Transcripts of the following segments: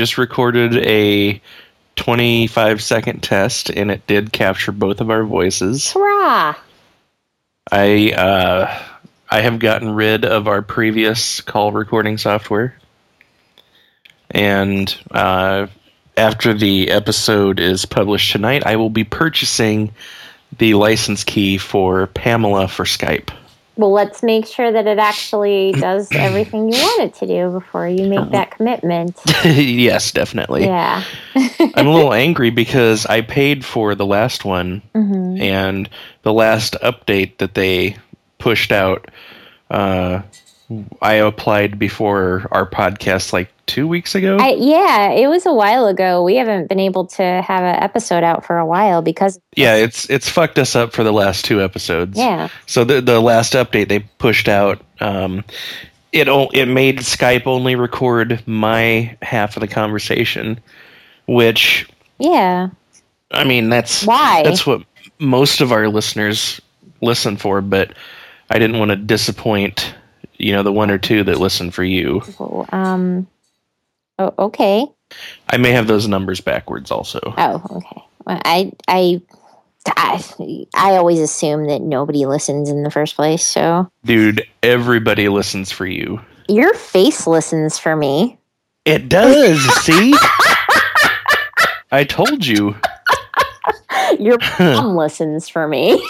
I just recorded a 25 second test, and it did capture both of our voices. Hurrah! I uh, I have gotten rid of our previous call recording software, and uh, after the episode is published tonight, I will be purchasing the license key for Pamela for Skype. Well, let's make sure that it actually does everything you want it to do before you make that commitment. yes, definitely. Yeah. I'm a little angry because I paid for the last one, Mhm. and the last update that they pushed out, uh, I applied before our podcast like two weeks ago. I, yeah, it was a while ago. We haven't been able to have an episode out for a while because, yeah, it's it's fucked us up for the last two episodes. yeah. So the the last update they pushed out, um, it o- it made Skype only record my half of the conversation, which Yeah. I mean that's Why? that's what most of our listeners listen for, but I didn't want to disappoint you know the one or two that listen for you. Well, Um, oh, okay. I may have those numbers backwards also. Oh, okay. Well, I, I, I, I always assume that nobody listens in the first place. So Dude, everybody listens for you. your face listens for me. It does, see? I told you. Your mom listens for me.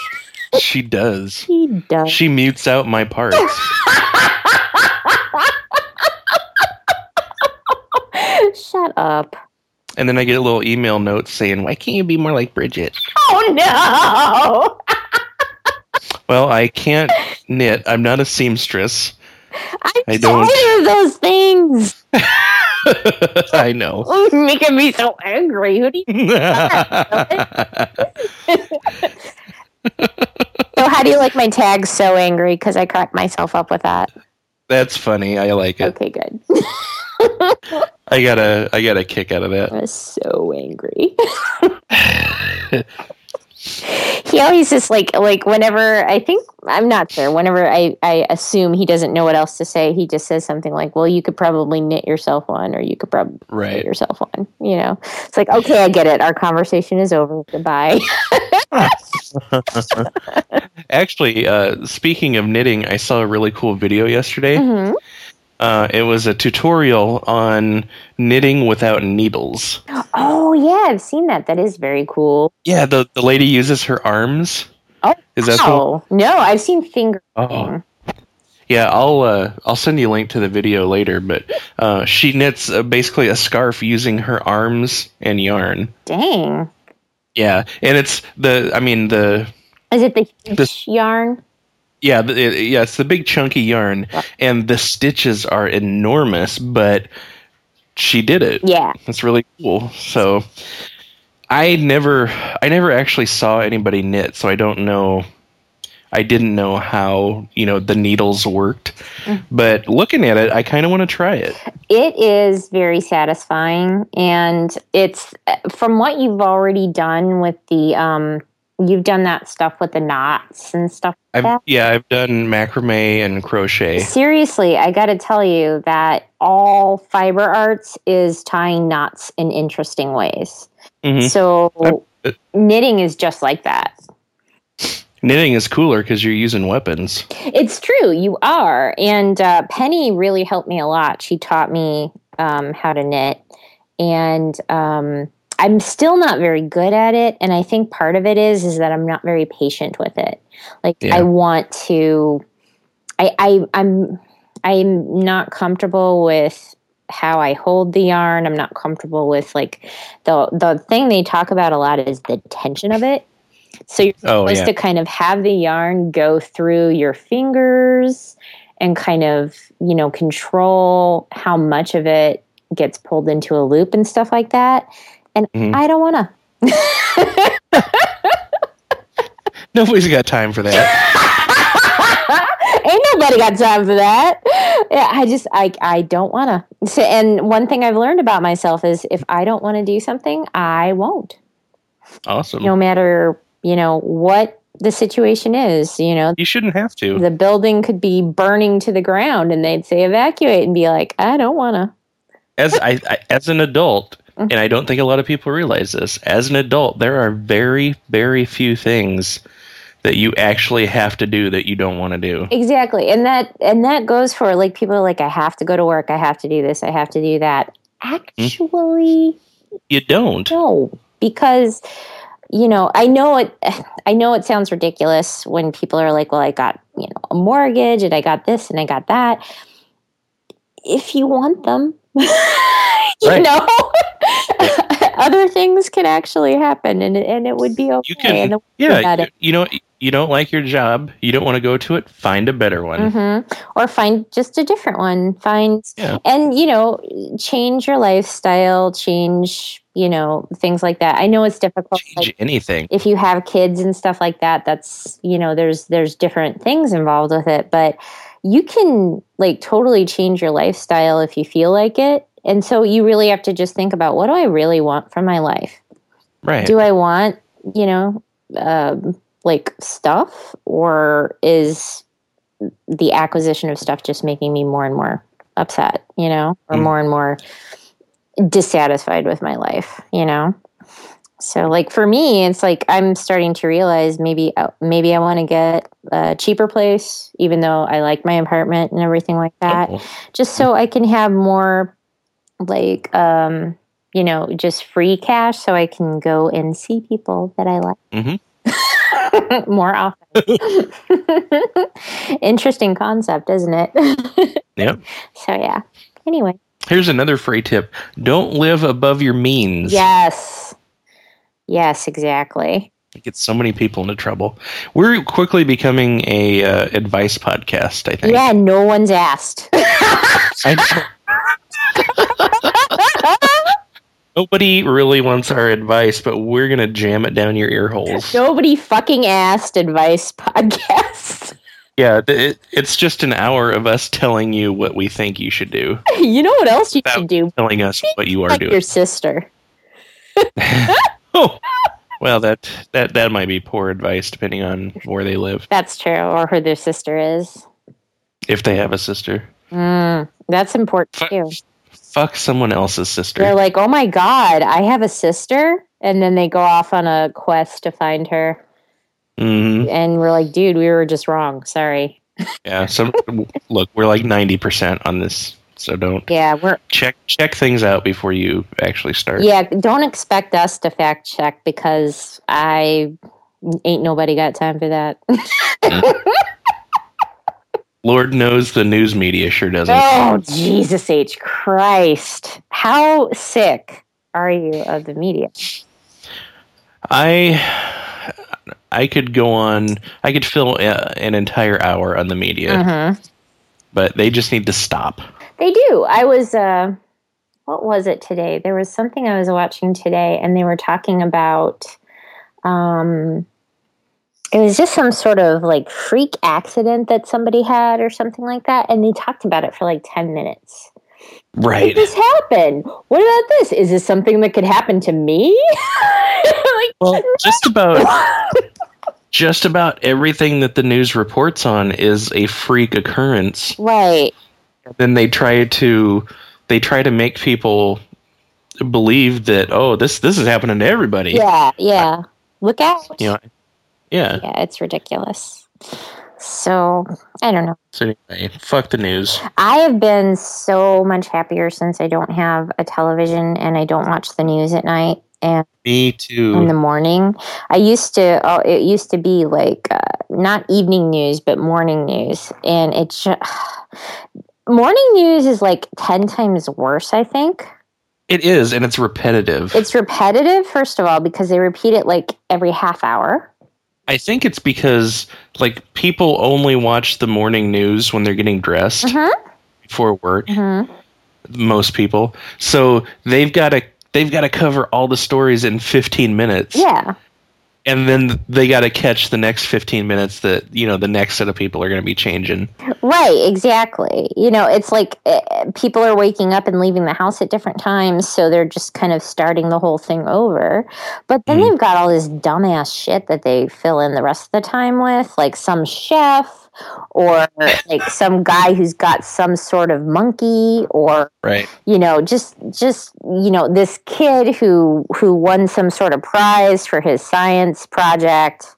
She does. She does. She mutes out my parts. Shut up. And then I get a little email note saying, Why can't you be more like Bridget? Oh no! Well, I can't knit. I'm not a seamstress. I'm I don't- tired of those things. I know. Oh, making me so angry. Who do you? So how do you like my tags? So angry because I cracked myself up with that. That's funny. I like it. Okay, good. I got a I got a kick out of that. I was so angry. he always just like like whenever I think I'm not sure. Whenever I I assume he doesn't know what else to say, he just says something like, "Well, you could probably knit yourself one, or you could probably knit yourself one." You know, it's like, okay, I get it. Our conversation is over. Goodbye. Actually, uh, speaking of knitting, I saw a really cool video yesterday. Mhm. Uh, it was a tutorial on knitting without needles. Oh yeah, I've seen that. That is very cool. Yeah, the, the lady uses her arms. Oh, Is that the Oh no, I've seen finger. Oh. Yeah, I'll uh, I'll send you a link to the video later. But uh, she knits uh, basically a scarf using her arms and yarn. Dang, Yeah, and it's the I mean the is it the huge This- yarn? Yeah it, yeah it's the big chunky yarn, and the stitches are enormous. But she did it. Yeah. That's really cool. So I never I never actually saw anybody knit, so I don't know I didn't know how, you know, the needles worked. But looking at it, I kind of want to try it. It is very satisfying, and it's from what you've already done with the um, you've done that stuff with the knots and stuff. I've, that. yeah, I've done macrame and crochet. Seriously, I got to tell you that all fiber arts is tying knots in interesting ways. Mhm. So Uh, knitting is just like that. Knitting is cooler because you're using weapons. It's true, you are. And uh, Penny really helped me a lot. She taught me um, how to knit, and um, I'm still not very good at it. And I think part of it is is that I'm not very patient with it. Like Yeah. I want to, I, I I'm I'm not comfortable with how I hold the yarn. I'm not comfortable with like the the thing they talk about a lot is the tension of it. So you're Oh, supposed yeah. to kind of have the yarn go through your fingers and kind of, you know, control how much of it gets pulled into a loop and stuff like that. And Mhm. I don't want to. Nobody's got time for that. Ain't nobody got time for that. Yeah, I just I I don't want to. So, and one thing I've learned about myself is if I don't want to do something, I won't. Awesome. No matter you know what the situation is. You know, You shouldn't have to. the building could be burning to the ground, and they'd say evacuate, and be like, I don't want to. as I, I as an adult, and I don't think a lot of people realize this. As an adult, there are very, very few things that you actually have to do that you don't want to do. Exactly. And that and that goes for like people are like I have to go to work, I have to do this, I have to do that. Mm-hmm. Actually, You don't. no, because you know, I know it I know it sounds ridiculous when people are like, "Well, I got, you know, a mortgage and I got this and I got that." If you want them, you Right. know, other things can actually happen and and it would be okay. You can, yeah. You, you know, you don't like your job. You don't want to go to it. Find a better one. hmm Or find just a different one. Find Yeah. and you know change your lifestyle, change you know things like that. I know it's difficult. Change like, anything. if you have kids and stuff like that, that's you know there's there's different things involved with it, but you can like totally change your lifestyle if you feel like it. And so you really have to just think about what do I really want from my life? Right. do I want, you know, um, like stuff, or is the acquisition of stuff just making me more and more upset, you know, or Mm. more and more dissatisfied with my life, you know? So, like for me, it's like I'm starting to realize maybe uh, maybe I want to get a cheaper place, even though I like my apartment and everything like that just so I can have more like um you know just free cash so I can go and see people that I like Mhm. more often. Interesting concept, isn't it? Yep. So yeah. Anyway, Here's another free tip: Don't live above your means. yes. Yes, exactly. It gets so many people into trouble. We're quickly becoming a uh, advice podcast. I think. Yeah, no one's asked. I Nobody really wants our advice, but we're gonna jam it down your ear holes. Nobody fucking asked advice podcast. Yeah, it, it's just an hour of us telling you what we think you should do, you know what else you should do? telling us what you are Like doing. your sister. Oh, well, that that that might be poor advice depending on where they live, That's true, or who their sister is. if they have a sister. Mm, that's important too. Fuck someone else's sister. They're like, "Oh my god, I have a sister," and then they go off on a quest to find her, hmm and we're like, "Dude, we were just wrong. Sorry." Yeah. So look, we're like ninety percent on this, so don't Yeah, we're check check things out before you actually start. yeah. Don't expect us to fact check because I ain't nobody got time for that. Lord knows the news media sure doesn't. oh Jesus H Christ! How sick are you of the media? I I could go on. I could fill uh, an entire hour on the media, Mhm. but they just need to stop. They do. I was uh what was it today? There was something I was watching today and they were talking about um it was just some sort of like freak accident that somebody had or something like that and they talked about it for like 10 minutes. Did Right. this happen? What about this? Is this something that could happen to me? like Well, just about just about everything that the news reports on is a freak occurrence. right. Then they try to they try to make people believe that oh this this is happening to everybody. Yeah, yeah. Look out. You know. Yeah. Yeah, it's ridiculous. So, I don't know. So anyway, fuck the news. I have been so much happier since I don't have a television and I don't watch the news at night and Me too in the morning. I used to, oh, it used to be like uh, not evening news, but morning news. And it's just, morning news is like 10 times worse, I think. It is, and it's repetitive. It's repetitive, first of all, because they repeat it like every half hour. I think it's because like people only watch the morning news when they're getting dressed Mhm. before work. hmm Most people, so they've got to they've got to cover all the stories in 15 minutes, Yeah. And then they got to catch the next 15 minutes that you know the next set of people are going to be changing. Right, exactly. You know, it's like uh, people are waking up and leaving the house at different times, so they're just kind of starting the whole thing over. But then Mhm. they've got all this dumbass shit that they fill in the rest of the time with, like some chef or like some guy who's got some sort of monkey or right you know just just you know this kid who who won some sort of prize for his science project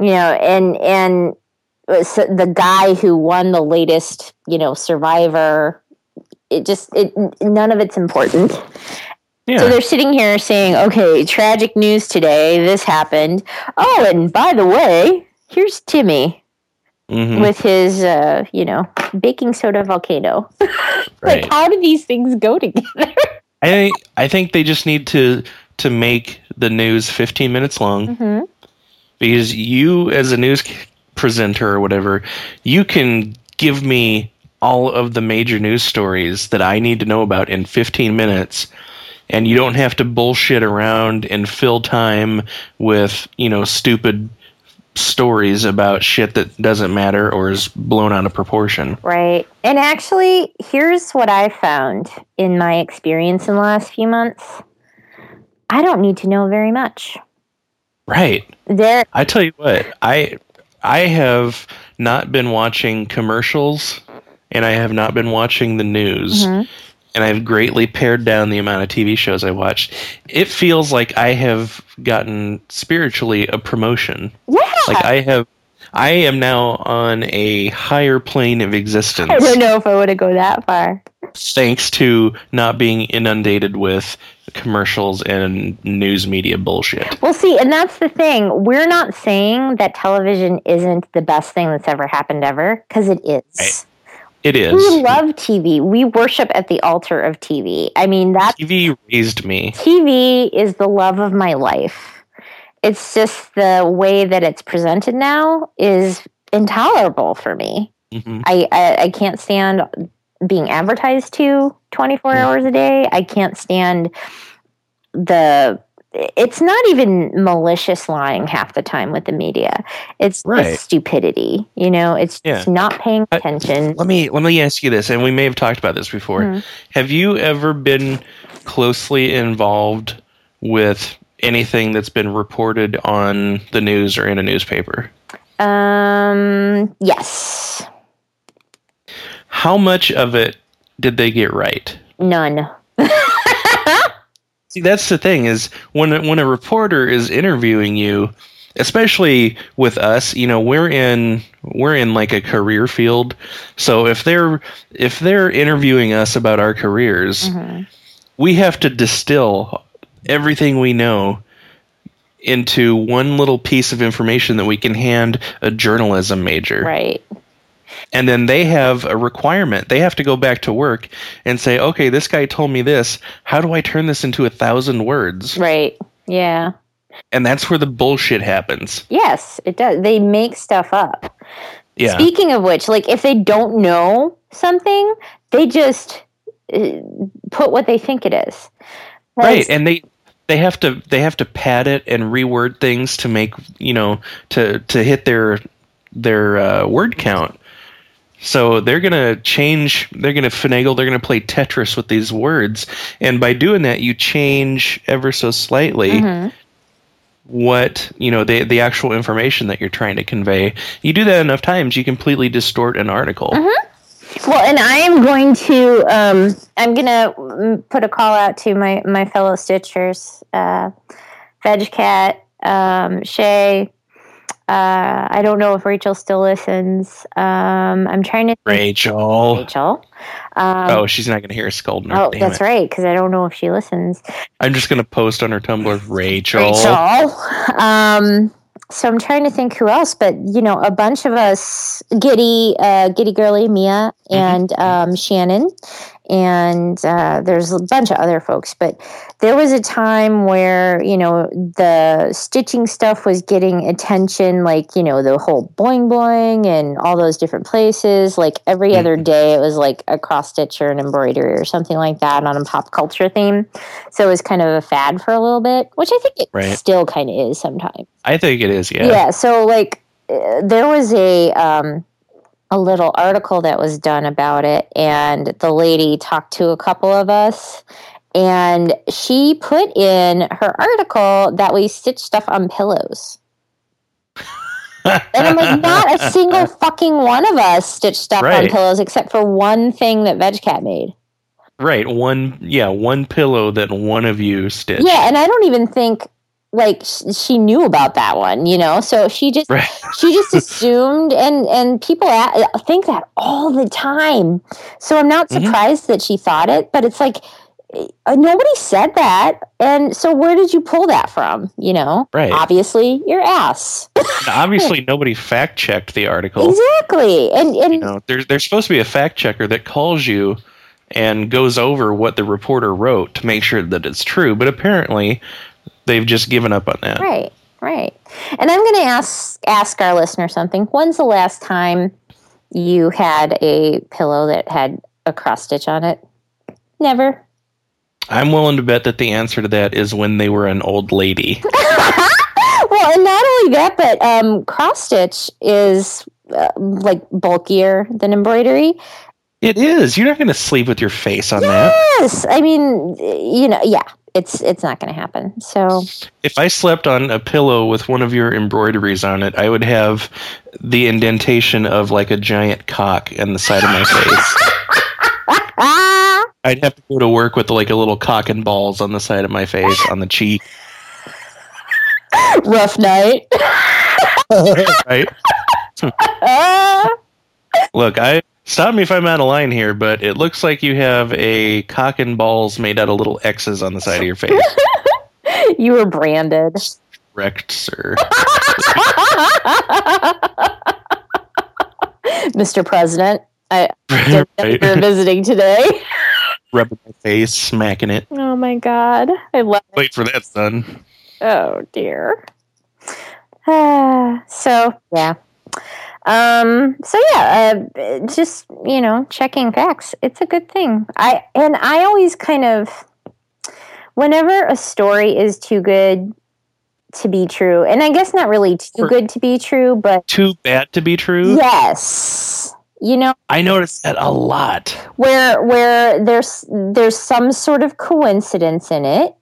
you know and and the guy who won the latest you know survivor it just it none of it's important yeah. So they're sitting here saying, okay, tragic news today. This happened. Oh, and by the way, here's Timmy mm-hmm. with his, uh, you know, baking soda volcano. like, right. how do these things go together? I think, I think they just need to to make the news 15 minutes long mm-hmm. because you, as a news presenter or whatever, you can give me all of the major news stories that I need to know about in 15 minutes and you don't have to bullshit around and fill time with you know stupid stories about shit that doesn't matter or is blown out of proportion. Right. And actually, here's what I found in my experience in the last few months. I don't need to know very much. Right. There I tell you what, I I have not been watching commercials and I have not been watching the news. Mm-hmm and I've greatly pared down the amount of TV shows I watched. It feels like I have gotten spiritually a promotion. Yeah. Like I have I am now on a higher plane of existence. I don't know if I would have go that far. Thanks to not being inundated with commercials and news media bullshit. Well, see, and that's the thing. We're not saying that television isn't the best thing that's ever happened ever, because it is. Right. It is. We love TV. We worship at the altar of TV. I mean, that TV raised me. TV is the love of my life. It's just the way that it's presented now is intolerable for me. Mm-hmm. I, I, I can't stand being advertised to 24 mm-hmm. hours a day. I can't stand the it's not even malicious lying half the time with the media. It's right. stupidity. You know, it's yeah. not paying attention. I, let me let me ask you this, and we may have talked about this before. Mm-hmm. Have you ever been closely involved with anything that's been reported on the news or in a newspaper? Um, yes. How much of it did they get right? None. See, that's the thing is when when a reporter is interviewing you, especially with us, you know, we're in we're in like a career field. So if they're if they're interviewing us about our careers, mm-hmm. we have to distill everything we know into one little piece of information that we can hand a journalism major. Right and then they have a requirement. They have to go back to work and say, okay, this guy told me this. How do I turn this into a thousand words? Right. Yeah. And that's where the bullshit happens. Yes, it does. They make stuff up. Yeah. Speaking of which, like if they don't know something, they just uh, put what they think it is. right, and they they have to they have to pad it and reword things to make you know to to hit their their uh, word count. So they're going to change, they're going to finagle, they're going to play Tetris with these words. And by doing that, you change ever so slightly mm-hmm. what, you know, the, the actual information that you're trying to convey. You do that enough times, you completely distort an article. Mm-hmm. Well, and I am going to, um, I'm going to put a call out to my, my fellow Stitchers, uh, VegCat, um, Shay, uh, I don't know if Rachel still listens. Um, I'm trying to. Rachel. Rachel. Um, oh, she's not going to hear us scolding her. Oh, Damn that's it. right, because I don't know if she listens. I'm just going to post on her Tumblr, Rachel. Rachel. Um, so I'm trying to think who else, but you know, a bunch of us, Giddy, uh, Giddy Girly, Mia, mm-hmm. and mm-hmm. um, Shannon, and uh, there's a bunch of other folks. But there was a time where you know the stitching stuff was getting attention, like you know the whole boing boing and all those different places. Like every mm-hmm. other day, it was like a cross stitch or an embroidery or something like that on a pop culture theme. So it was kind of a fad for a little bit, which I think it right. still kind of is sometimes. I think it is, yeah. Yeah. So like uh, there was a um, a little article that was done about it, and the lady talked to a couple of us, and she put in her article that we stitch stuff on pillows. and I'm like, not a single fucking one of us stitched stuff on pillows except for one thing that VegCat made. Right, one yeah, one pillow that one of you stitched. Yeah, and I don't even think like she knew about that one, you know. So she just Right. she just assumed, and and people a- think that all the time. So I'm not Mhm. surprised that she thought it, but it's like uh, nobody said that, and so where did you pull that from? You know, Right. Obviously, your ass. Obviously nobody fact checked the article. exactly, and and You know, there's there's supposed to be a fact checker that calls you and goes over what the reporter wrote to make sure that it's true, but apparently they've just given up on that. Right, right. And I'm going to ask ask our listener something. When's the last time you had a pillow that had a cross stitch on it? Never. I'm willing to bet that the answer to that is when they were an old lady. well, and not only that, but um, cross stitch is uh, like bulkier than embroidery. It is. You're not going to sleep with your face on that. Yes, I mean, you know, yeah, it's it's not going to happen. So If I slept on a pillow with one of your embroideries on it, I would have the indentation of like a giant cock in the side of my face. I'd have to go to work with like a little cock and balls on the side of my face, on the cheek, rough night. right? Look, I stop me if I'm out of line here, but it looks like you have a cock and balls made out of little X's on the side of your face. you were branded. Correct, sir. Mr. President. I you were visiting today. Rubbing my face, smacking it. Oh my god. I love it. Wait for that, son. Oh dear. Ah, so yeah. Um so yeah, uh, just you know, checking facts. It's a good thing. I and I always kind of whenever a story is too good to be true, and I guess not really too good to be true, but Too bad to be true. yes. You know, I notice that a lot. where where there's there's some sort of coincidence in it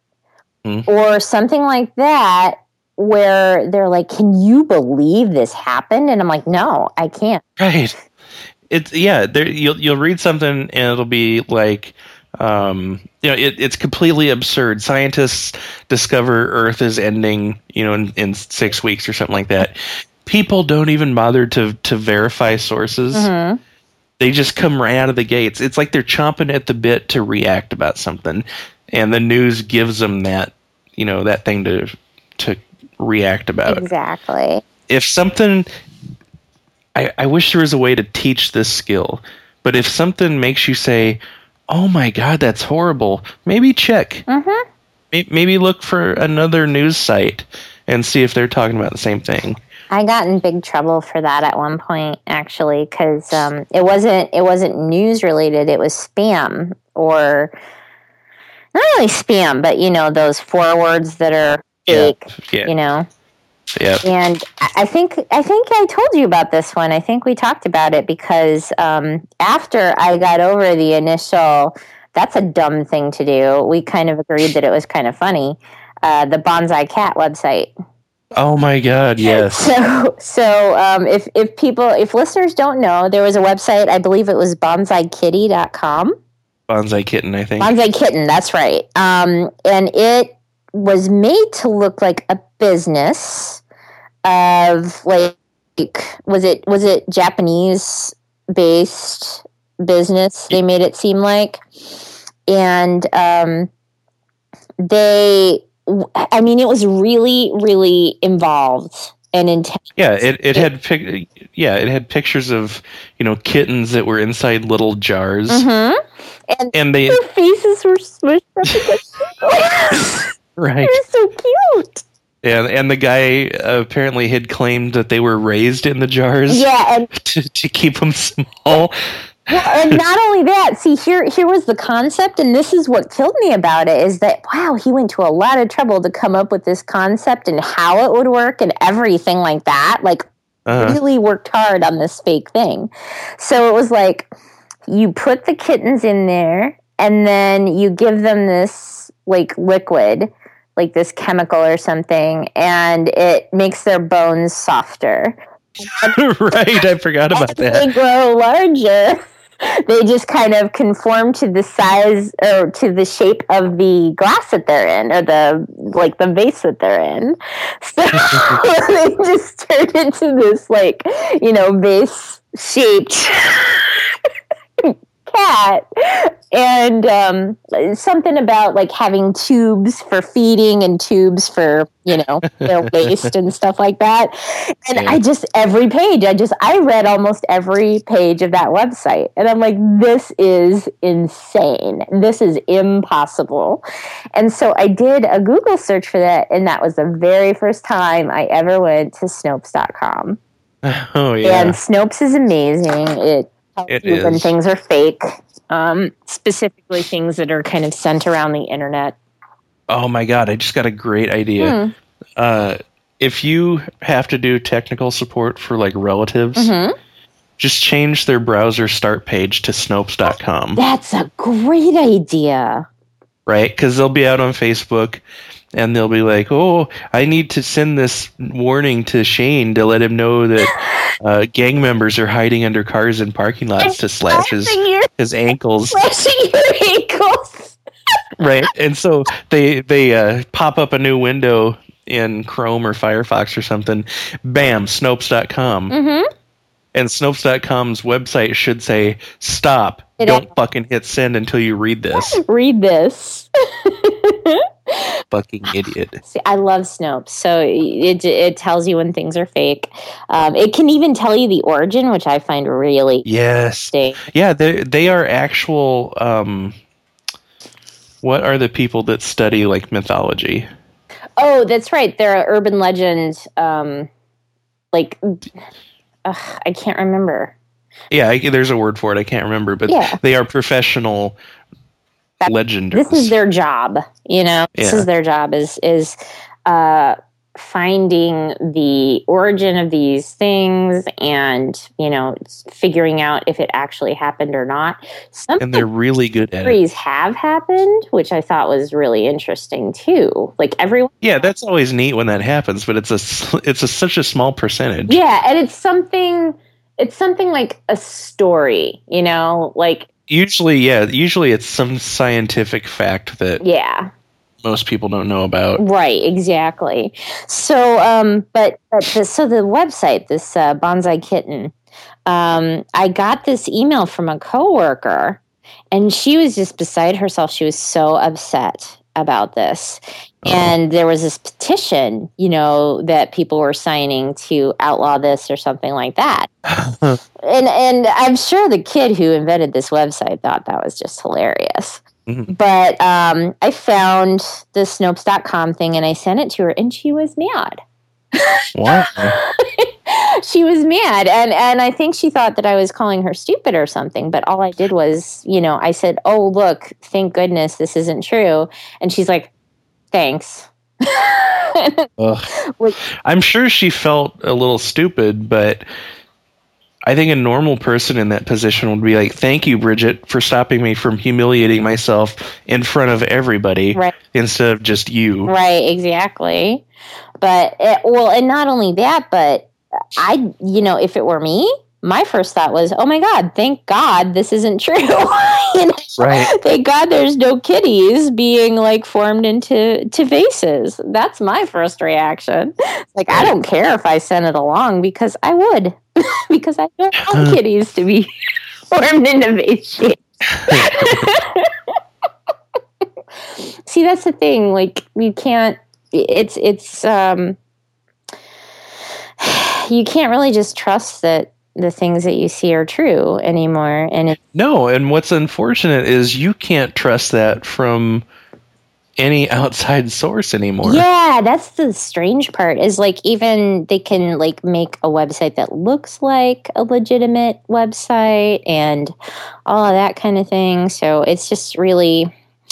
Hmm. or something like that where they're like can you believe this happened and i'm like no i can't Right. It's yeah. There you'll you'll read something and it'll be like, um, you know, it, it's completely absurd. Scientists discover Earth is ending, you know, in, in six weeks or something like that. People don't even bother to to verify sources. Mhm. They just come right out of the gates. It's like they're chomping at the bit to react about something, and the news gives them that, you know, that thing to to react about it. exactly if something I, I wish there was a way to teach this skill but if something makes you say oh my god that's horrible maybe check Mhm. May- maybe look for another news site and see if they're talking about the same thing i got in big trouble for that at one point actually because um, it wasn't it wasn't news related it was spam or not really spam but you know those forwards that are Yeah. yeah you know yeah And I I think I think I told you about this one. I think we talked about it because um, after I got over the initial, that's a dumb thing to do. We kind of agreed that it was kind of funny. Uh, the Bonsai Cat website. oh my god yes So, so um, if if people, if listeners don't know, there was a website. I believe it was bonsaikitty.com. bonsai kitten i think Bonsai Kitten, that's right. Um, and it was made to look like a business of like was it was it Japanese based business? They made it seem like, and um, they. I mean, it was really, really involved and intense. yeah it, it had pic- yeah it had pictures of you know kittens that were inside little jars hmm And and they their faces were smushed up against the right They're so cute. And and the guy apparently had claimed that they were raised in the jars Yeah, and to, to keep them small. And not only that, see here here was the concept, and this is what killed me about it is that wow, he went to a lot of trouble to come up with this concept and how it would work and everything like that. Like Uh, really worked hard on this fake thing. So it was like you put the kittens in there and then you give them this like liquid, like this chemical or something, and it makes their bones softer. right, I forgot about that. they grow larger, they just kind of conform to the size or to the shape of the glass that they're in, or the like the vase that they're in. So they just turn into this like you know vase shaped cat and um, something about like having tubes for feeding and tubes for you know their waste and stuff like that and Yeah. i just every page i just i read almost every page of that website and i'm like this is insane this is impossible and so i did a google search for that and that was the very first time i ever went to snopes.com Oh yeah. and Snopes is amazing. It It you things are fake, um, specifically things that are kind of sent around the internet. Oh my god, I just got a great idea. Hmm. Uh, if you have to do technical support for like relatives, Mhm. just change their browser start page to snopes.com, That's a great idea. right? Because they'll be out on Facebook and they'll be like, "Oh, I need to send this warning to Shane to let him know that uh, gang members are hiding under cars in parking lots to slash his, your, his ankles." slashing your ankles. right and so they they uh, pop up a new window in chrome or firefox or something bam snopes.com Mm-hmm. and snopes.com's website should say stop It- don't fucking hit send until you read this Read this. fucking idiot See, I love Snopes. So it it tells you when things are fake. Um, it can even tell you the origin, which I find really yes interesting. yeah they they are actual um what are the people that study like mythology Oh, that's right. They're an urban legend. Um, like, ugh, I can't remember. yeah I, there's a word for it i can't remember but Yeah. they are professional That- This is their job. You know, this Yeah. is their job. Is is uh, finding the origin of these things and you know figuring out if it actually happened or not. Some and they're really good at it have happened, which I thought was really interesting too. Like everyone. Yeah, that's always neat when that happens, but it's a it's a, such a small percentage. Yeah, and it's something. It's something like a story. You know, like Usually, yeah, usually it's some scientific fact that yeah. most people don't know about. Right, exactly. So, um, but, but the, so the website, this uh, bonsai kitten, um, I got this email from a coworker, and she was just beside herself. She was so upset about this, and there was this petition, you know, that people were signing to outlaw this or something like that. and and I'm sure the kid who invented this website thought that was just hilarious. Mhm. But um, I found the Snopes.com thing and I sent it to her, and she was mad. Wow. she was mad, and and I think she thought that I was calling her stupid or something. But all I did was, you know, I said, "Oh, look, thank goodness this isn't true," and she's like, "Thanks." Like- I'm sure she felt a little stupid, but I think a normal person in that position would be like, "Thank you, Bridget, for stopping me from humiliating myself in front of everybody Right. instead of just you." Right, exactly. But it, well, and not only that, but I, you know, if it were me, my first thought was, "Oh my God, thank God this isn't true." you know? Right. Thank God there's no kitties being like formed into to vases. That's my first reaction. Like I don't care if I send it along because I would, because I don't want kitties to be formed into vase shape. See, that's the thing. Like you can't. It's it's um. You can't really just trust that the things that you see are true anymore, and it, No, and what's unfortunate is you can't trust that from any outside source anymore. Yeah, that's the strange part is like even they can like make a website that looks like a legitimate website and all of that kind of thing. So it's just really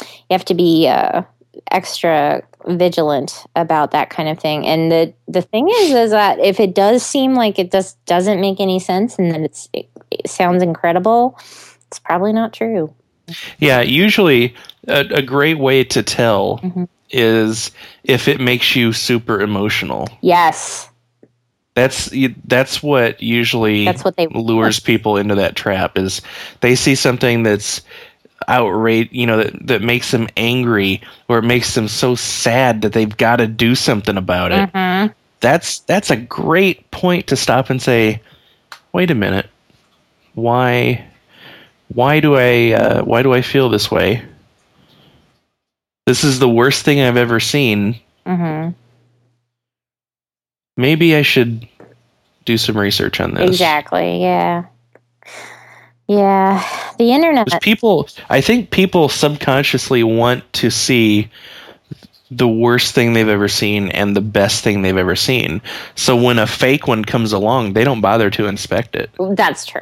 you have to be uh, extra vigilant about that kind of thing. And the the thing is is that if it does seem like it just doesn't make any sense and that it's it, it sounds incredible, it's probably not true. Yeah, usually a, a great way to tell Mhm. is if it makes you super emotional. Yes. That's that's what usually That's what they lures people into that trap is they see something that's outrage you know that, that makes them angry or it makes them so sad that they've got to do something about it Mhm. that's that's a great point to stop and say wait a minute why why do i uh, why do i feel this way this is the worst thing i've ever seen Mhm. maybe i should do some research on this Exactly. Yeah. Yeah. The internet. people i think people subconsciously want to see the worst thing they've ever seen and the best thing they've ever seen so when a fake one comes along they don't bother to inspect it That's true.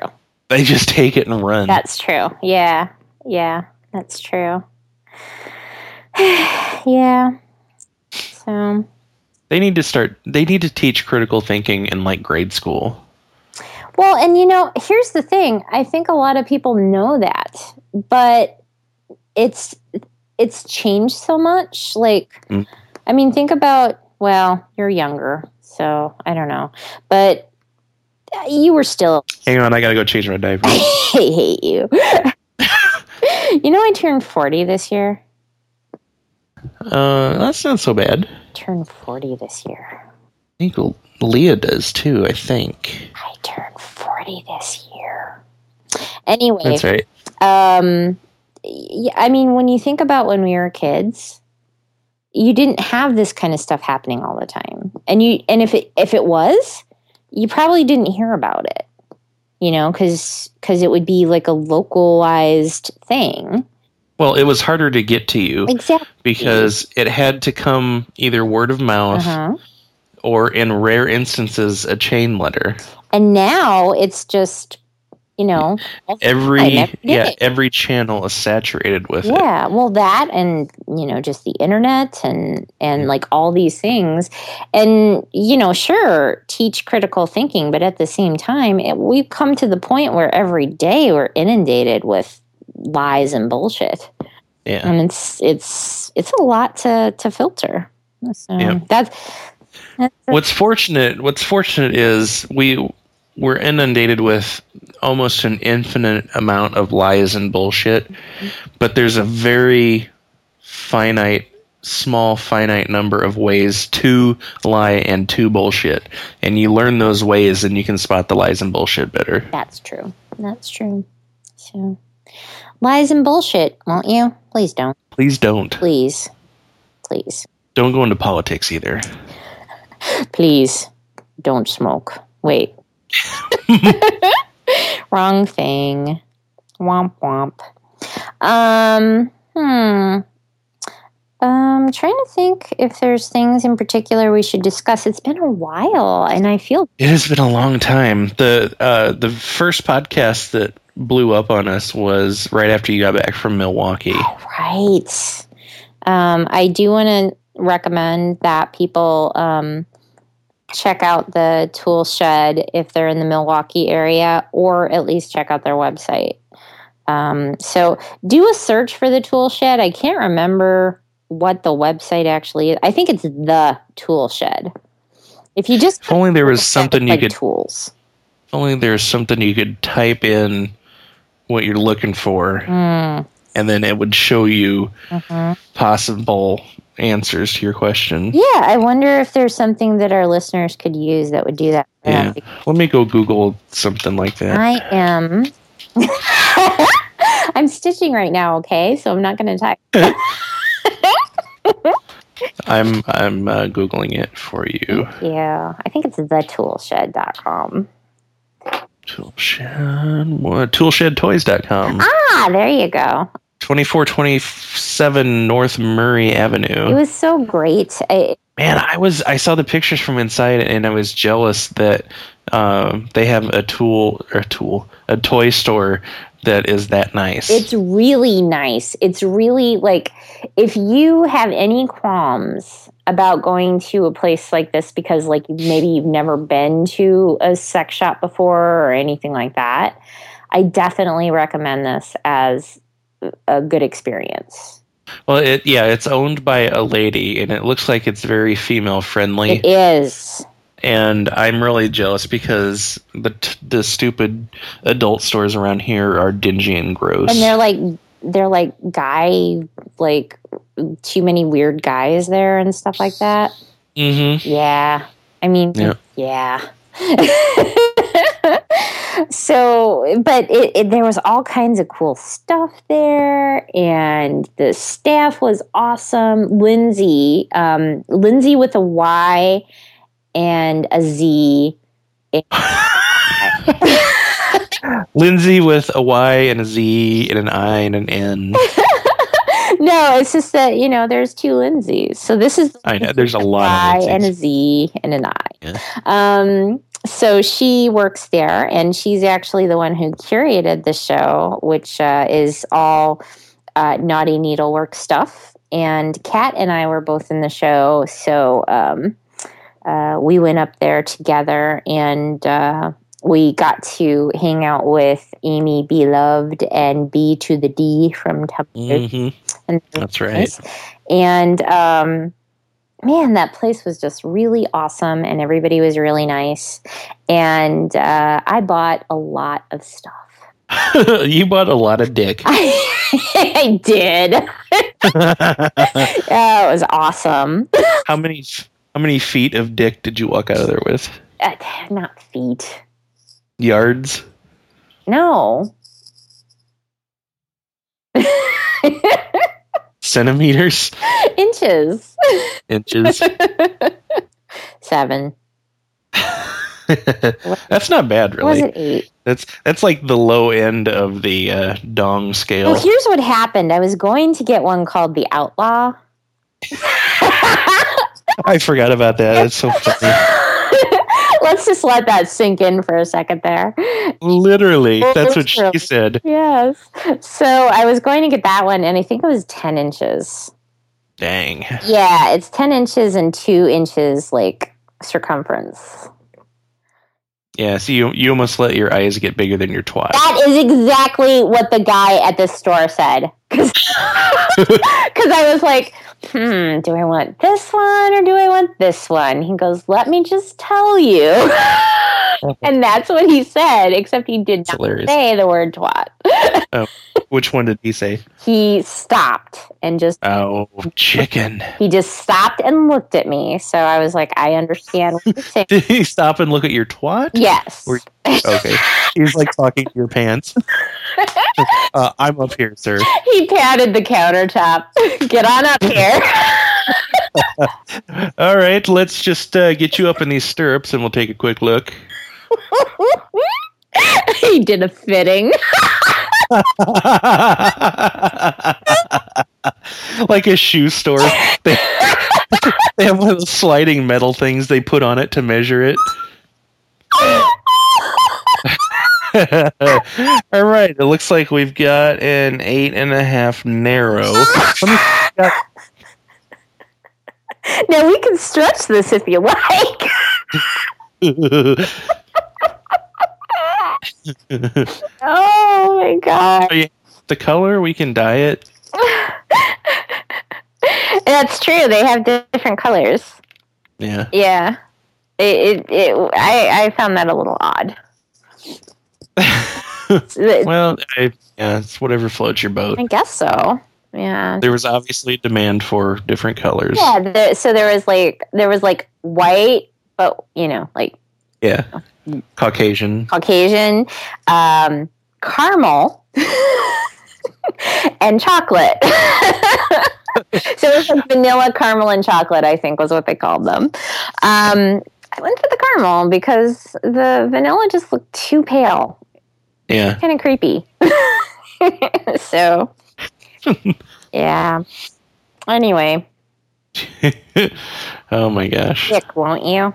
they just take it and run That's true. Yeah. Yeah. That's true. yeah. So, they need to start they need to teach critical thinking in like grade school well, and you know, here's the thing. I think a lot of people know that, but it's it's changed so much. Like, Mm. I mean, think about. Well, you're younger, so I don't know, but you were still hang on i gotta go change my diaper I hate you. you know, I turned 40 this year. uh that's not so bad Turned 40 this year. I think leah does too i think I turned 40 this year. Anyway, that's right um, I mean, when you think about when we were kids, you didn't have this kind of stuff happening all the time, and you and if it if it was, you probably didn't hear about it, you know, because because it would be like a localized thing. well it was harder to get to you Exactly. because it had to come either word of mouth Uh-huh. Or in rare instances a chain letter And now it's just, you know, every every yeah every channel is saturated with it yeah. Well, that and you know, just the internet and and like all these things, and you know, sure, teach critical thinking, but at the same time, it, we've come to the point where every day we're inundated with lies and bullshit, yeah and it's it's it's a lot to to filter. So Yeah. that's. what's fortunate what's fortunate is we we're inundated with almost an infinite amount of lies and bullshit but there's a very finite small finite number of ways to lie and to bullshit and you learn those ways and you can spot the lies and bullshit better That's true. That's true. So, lies and bullshit, won't you? Please don't. please don't Please. Please. don't go into politics either Please don't smoke. Wait. Wrong thing. Womp womp. Um, hmm. Um, trying to think if there's things in particular we should discuss. It's been a while, and I feel It has been a long time. The uh, the first podcast that blew up on us was right after you got back from Milwaukee. right. Um, I do want to recommend that people um, check out the tool shed if they're in the Milwaukee area, or at least check out their website. Um, so do a search for the tool shed. I can't remember what the website actually is. I think it's the tool shed. If you just If only there was something you could. tools. If only there's something you could type in what you're looking for, Mm, and then it would show you mhm. possible answers to your question. Yeah, I wonder if there's something that our listeners could use that would do that. Yeah. Let me go Google something like that. I am. I'm stitching right now, okay? So I'm not going to type. I'm I'm uh, googling it for you. Yeah, I think it's thetoolshed.com. Toolshed, what- toolshedtoys.com. Ah, there you go. 2427 North Murray Avenue. It was so great. I, Man, I was I saw the pictures from inside and I was jealous that um, they have a tool or a tool a toy store that is that nice. it's really nice. It's really like if you have any qualms about going to a place like this because like maybe you've never been to a sex shop before or anything like that, I definitely recommend this as a good experience. well, it yeah, it's owned by a lady and it looks like it's very female friendly. It is. and I'm really jealous because the t- the stupid adult stores around here are dingy and gross. And they're like they're like guy like too many weird guys there and stuff like that. mm-hmm. Yeah. I mean, Yeah. yeah. so, but it, it, there was all kinds of cool stuff there, and the staff was awesome. Lindsay, um, Lindsay with a Y and a Z. Lindsay with a Y and a Z and an I and an N. no, it's just that you know there's two Lindsays. So this is I know there's a lot Y of and a Lindsays. Z and an I. Yeah. Um, so she works there, and she's actually the one who curated the show, which uh, is all uh, naughty needlework stuff. And Kat and I were both in the show, so um, uh, we went up there together, and uh, we got to hang out with Amy Beloved and B to the D from Tumblr. Mhm. And That's right. And um, man, that place was just really awesome, and everybody was really nice. And uh, I bought a lot of stuff. you bought a lot of dick. I did. Yeah, it was awesome. how many how many feet of dick did you walk out of there with? Uh, not feet. Yards? No. Centimeters? Inches. Inches? Seven. that's not bad, Was really. it eight? That's that's like the low end of the uh, dong scale. Well, here's what happened. I was going to get one called the Outlaw. I forgot about that. It's so funny. Let's just let that sink in for a second there. Literally, that's what she said. Yes. So I was going to get that one, and I think it was 10 inches. Dang. Yeah, it's 10 inches and 2 inches, like, circumference. Yeah, so you you almost let your eyes get bigger than your twat. That is exactly what the guy at the store said. Because I was like, hmm, do I want this one or do I want this one? He goes, let me just tell you. and that's what he said, except he did It's not hilarious. say the word twat. Which one did he say? he stopped and just Oh, chicken. he just stopped and looked at me. So I was like, I understand what you're saying. Did he stop and look at your twat? yes. Or- Okay. He's like talking to your pants. Uh, I'm up here, sir. He patted the countertop. Get on up here. All right, let's just uh, get you up in these stirrups and we'll take a quick look. he did a fitting. like a shoe store. They, they have one of those sliding metal things they put on it to measure it. All right, it looks like we've got an eight and a half narrow. Now we can stretch this if you like. Oh my god. Oh, the color we can dye it. That's true. They have different colors. Yeah. Yeah. It, it, it I, I found that a little odd. Well, I, yeah, it's whatever floats your boat. I guess so. Yeah. There was obviously demand for different colors. Yeah. The, so there was like there was like white, but you know, like Yeah. Caucasian. Caucasian, um, caramel, and chocolate. so it was like vanilla, caramel, and chocolate. I think was what they called them. Um, I went for the caramel because the vanilla just looked too pale, Yeah. kind of creepy. so, yeah. Anyway, oh my gosh. pick, won't you?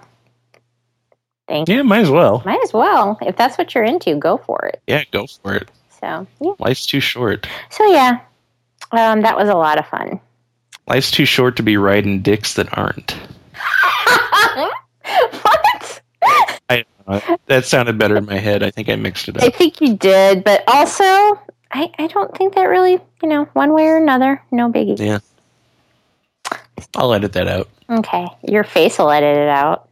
Thank you. Yeah, might as well. Might as well. If that's what you're into, go for it. Yeah, go for it. So, yeah. Life's too short. So, yeah. Um, that was a lot of fun. Life's too short to be riding dicks that aren't. I that sounded better in my head. I think I mixed it up. I think you did, but also, I, I don't think that really, you know, one way or another, no biggie. Yeah. I'll edit that out. Okay, your face will edit it out.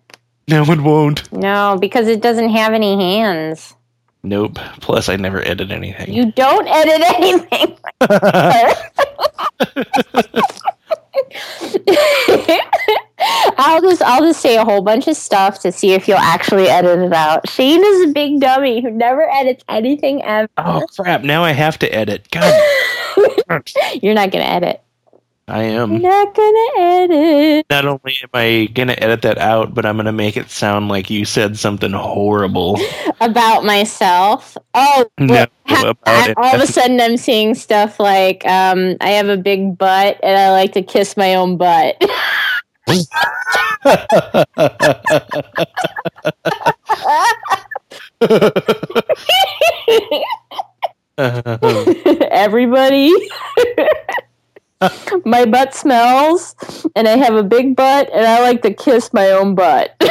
No, it won't. No, because it doesn't have any hands. Nope. Plus, I never edit anything. You don't edit anything. I'll just I'll just say a whole bunch of stuff to see if you'll actually edit it out. Shane is a big dummy who never edits anything ever. oh crap! Now I have to edit. God, You're not gonna edit. I You're am. not gonna edit. Not only am I gonna edit that out, but I'm gonna make it sound like you said something horrible. About myself. Oh No, ha- it. all of a sudden I'm seeing stuff like um, I have a big butt and I like to kiss my own butt. Everybody. my butt smells and I have a big butt and I like to kiss my own butt. uh,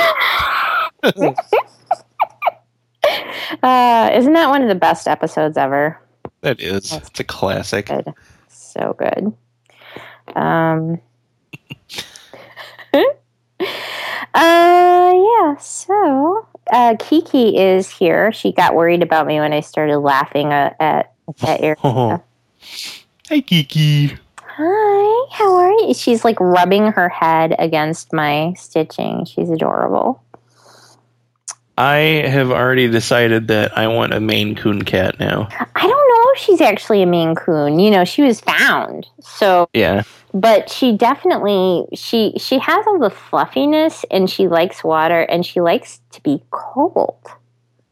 isn't that one of the best episodes ever? that is. It's a classic. Good. So good. Um Uh yeah, so uh Kiki is here. She got worried about me when I started laughing uh, at at Erica. Oh. Hey, Kiki. Hi, how are you? She's like rubbing her head against my stitching. She's adorable. I have already decided that I want a Maine Coon cat now. I don't know if she's actually a Maine Coon. You know, she was found. So, Yeah. But she definitely she she has all the fluffiness and she likes water and she likes to be cold.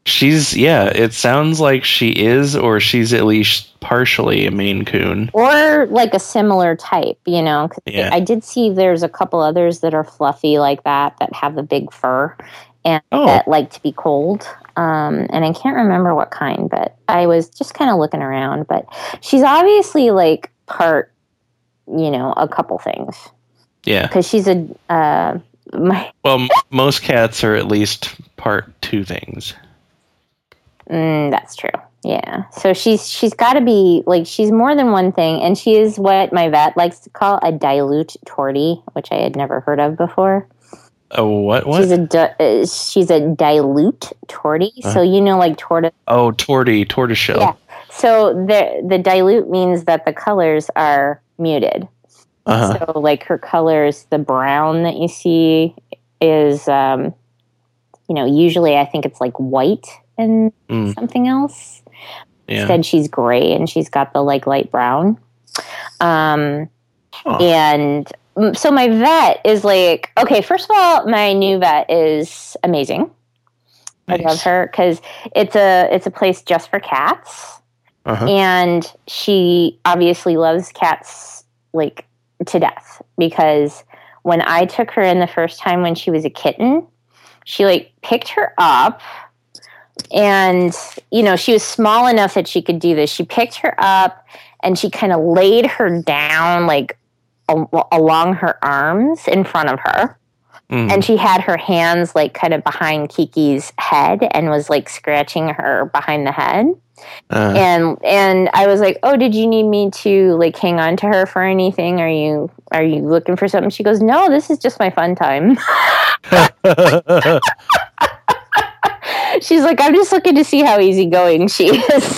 She's, yeah, it sounds like she is, or she's at least partially a Maine Coon. Or like a similar type, you know. Yeah. I did see there's a couple others that are fluffy like that that have the big fur and Oh. that like to be cold. Um, and I can't remember what kind, but I was just kind of looking around. But she's obviously like part, you know, a couple things Yeah. because she's a uh, my Well, m- most cats are at least part two things. Mm, that's true. Yeah. So she's she's got to be like she's more than one thing, and she is what my vet likes to call a dilute tortie, which I had never heard of before. Oh, what? What? She's a di- uh, she's a dilute tortie. So you know, like tortoise. oh, tortie, tortoiseshell. Yeah. So the the dilute means that the colors are muted. Uh-huh. So like her colors, the brown that you see is, um, you know, usually I think it's like white and Mm, something else. yeah. Instead, she's gray and she's got the like light brown. Um, Huh. and mm, so my vet is like, okay, first of all, my new vet is amazing. I love her because it's a it's a place just for cats, Uh-huh. and she obviously loves cats like to death because when I took her in the first time when she was a kitten, she like picked her up and you know she was small enough that she could do this she picked her up and she kind of laid her down like al- along her arms in front of her Mm. and she had her hands like kind of behind kiki's head and was like scratching her behind the head Uh, and and i was like oh did you need me to like hang on to her for anything? Are you are you looking for something? She goes no this is just my fun time. She's like i'm just looking to see how easygoing she is.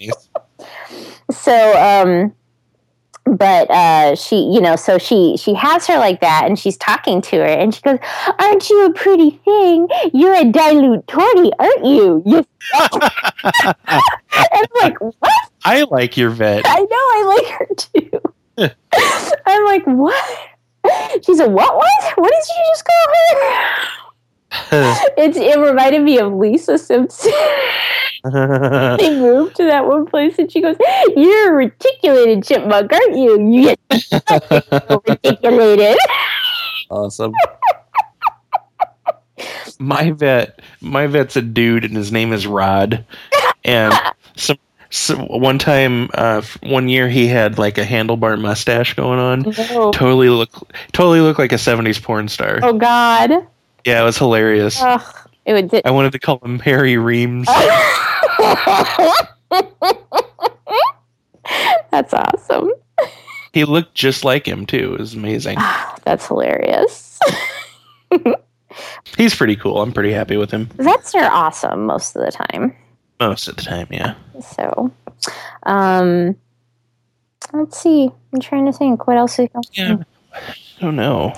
Nice. so um but uh she you know so she she has her like that and she's talking to her and she goes aren't you a pretty thing? You're a dilute tortie aren't you? You and i'm like what? I like your vet. i know i like her too. I'm like what? She's a what? What? What did you just call her? It's it reminded me of lisa simpson they moved to that one place and she goes, You're a reticulated chipmunk, aren't you? You get reticulated. awesome. my vet, my vet's a dude, and his name is Rod. And some, so one time, uh, one year, he had like a handlebar mustache going on. Oh, Totally look, totally looked like a '70s porn star. oh God. Yeah, it was hilarious. Ugh, it would. I wanted to call him Harry Reams. That's awesome. He looked just like him too. It was amazing. That's hilarious. He's pretty cool. I'm pretty happy with him Vets are awesome most of the time. most of the time. Yeah. So, um, let's see. I'm trying to think. What else is Yeah. I don't know.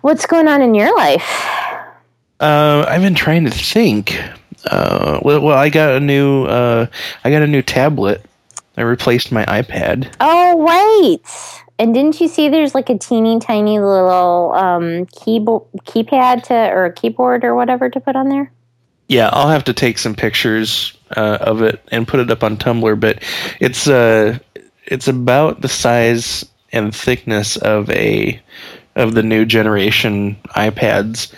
What's going on in your life? Uh, I've been trying to think. Uh, well, well, I got a new. Uh, I got a new tablet. I replaced my iPad. Oh, right. And didn't you see there's like a teeny tiny little um, keyboard, keypad to, or a keyboard or whatever to put on there? Yeah, I'll have to take some pictures uh, of it and put it up on Tumblr. But it's uh, it's about the size and thickness of a of the new generation iPads,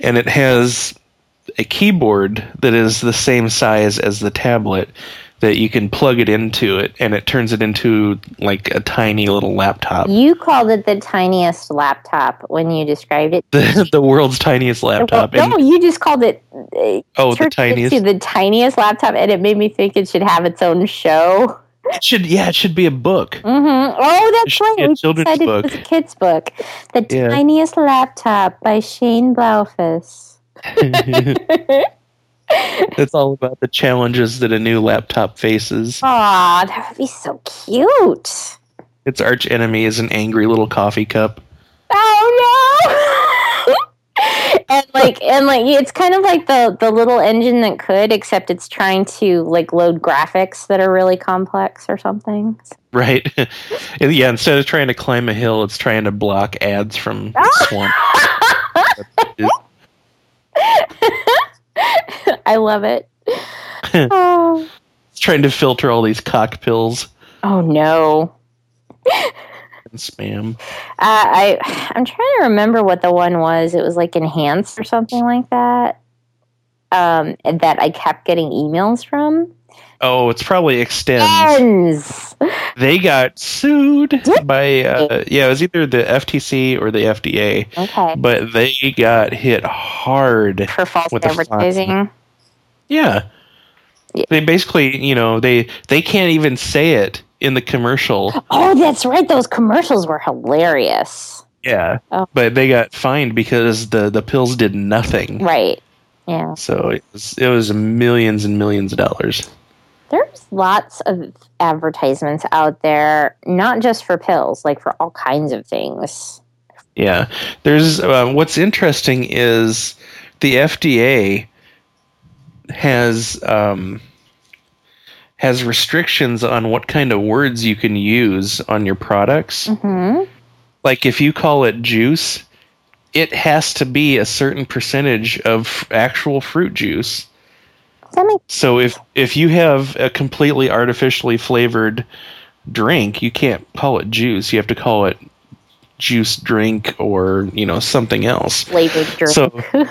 and it has a keyboard that is the same size as the tablet that you can plug it into it and it turns it into like a tiny little laptop You called it the tiniest laptop when you described it. the, the world's tiniest laptop no, and, you just called it. uh, oh the tiniest the tiniest laptop, and it made me think it should have its own show. It should yeah it should be a book hmm Oh, that's right. be a We children's decided book. It was a kid's book. The Yeah. tiniest laptop by Shane Blaufus. it's all about the challenges that a new laptop faces Aw, that would be so cute. its arch enemy is an angry little coffee cup Oh no! and like, and like, it's kind of like the the little engine that could, except it's trying to like load graphics that are really complex or something. right yeah instead of trying to climb a hill it's trying to block ads from ah! swamp I love it. oh. it's trying to filter all these cock pills oh no! Spam Uh, I I'm trying to remember what the one was. It was like enhanced or something like that. Um, that I kept getting emails from. oh it's probably Extenze Ends. they got sued by uh, yeah it was either the ftc or the fda Okay. but they got hit hard For false advertising. yeah Yeah. they basically you know they they can't even say it in the commercial Oh, that's right. Those commercials were hilarious. yeah Oh. but they got fined because the the pills did nothing Right. Yeah. so it was it was millions and millions of dollars There's lots of advertisements out there, not just for pills, like for all kinds of things. Yeah, there's uh, what's interesting is the FDA has um, has restrictions on what kind of words you can use on your products. hmm Like if you call it juice, it has to be a certain percentage of actual fruit juice. Makes So if if you have a completely artificially flavored drink, you can't call it juice. You have to call it juice drink or you know something else. flavored drink. So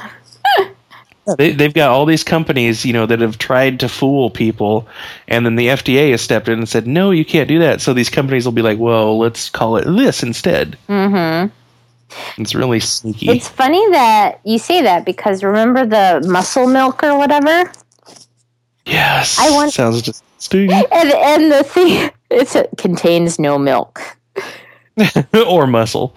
they, they've got all these companies, you know, that have tried to fool people, and then the FDA has stepped in and said, "No, you can't do that." So these companies will be like, "Well, let's call it this instead." hmm It's really sneaky. It's funny that you say that because remember the muscle milk or whatever, yes, I want- sounds disgusting. and and the thing it's, it contains no milk. or muscle.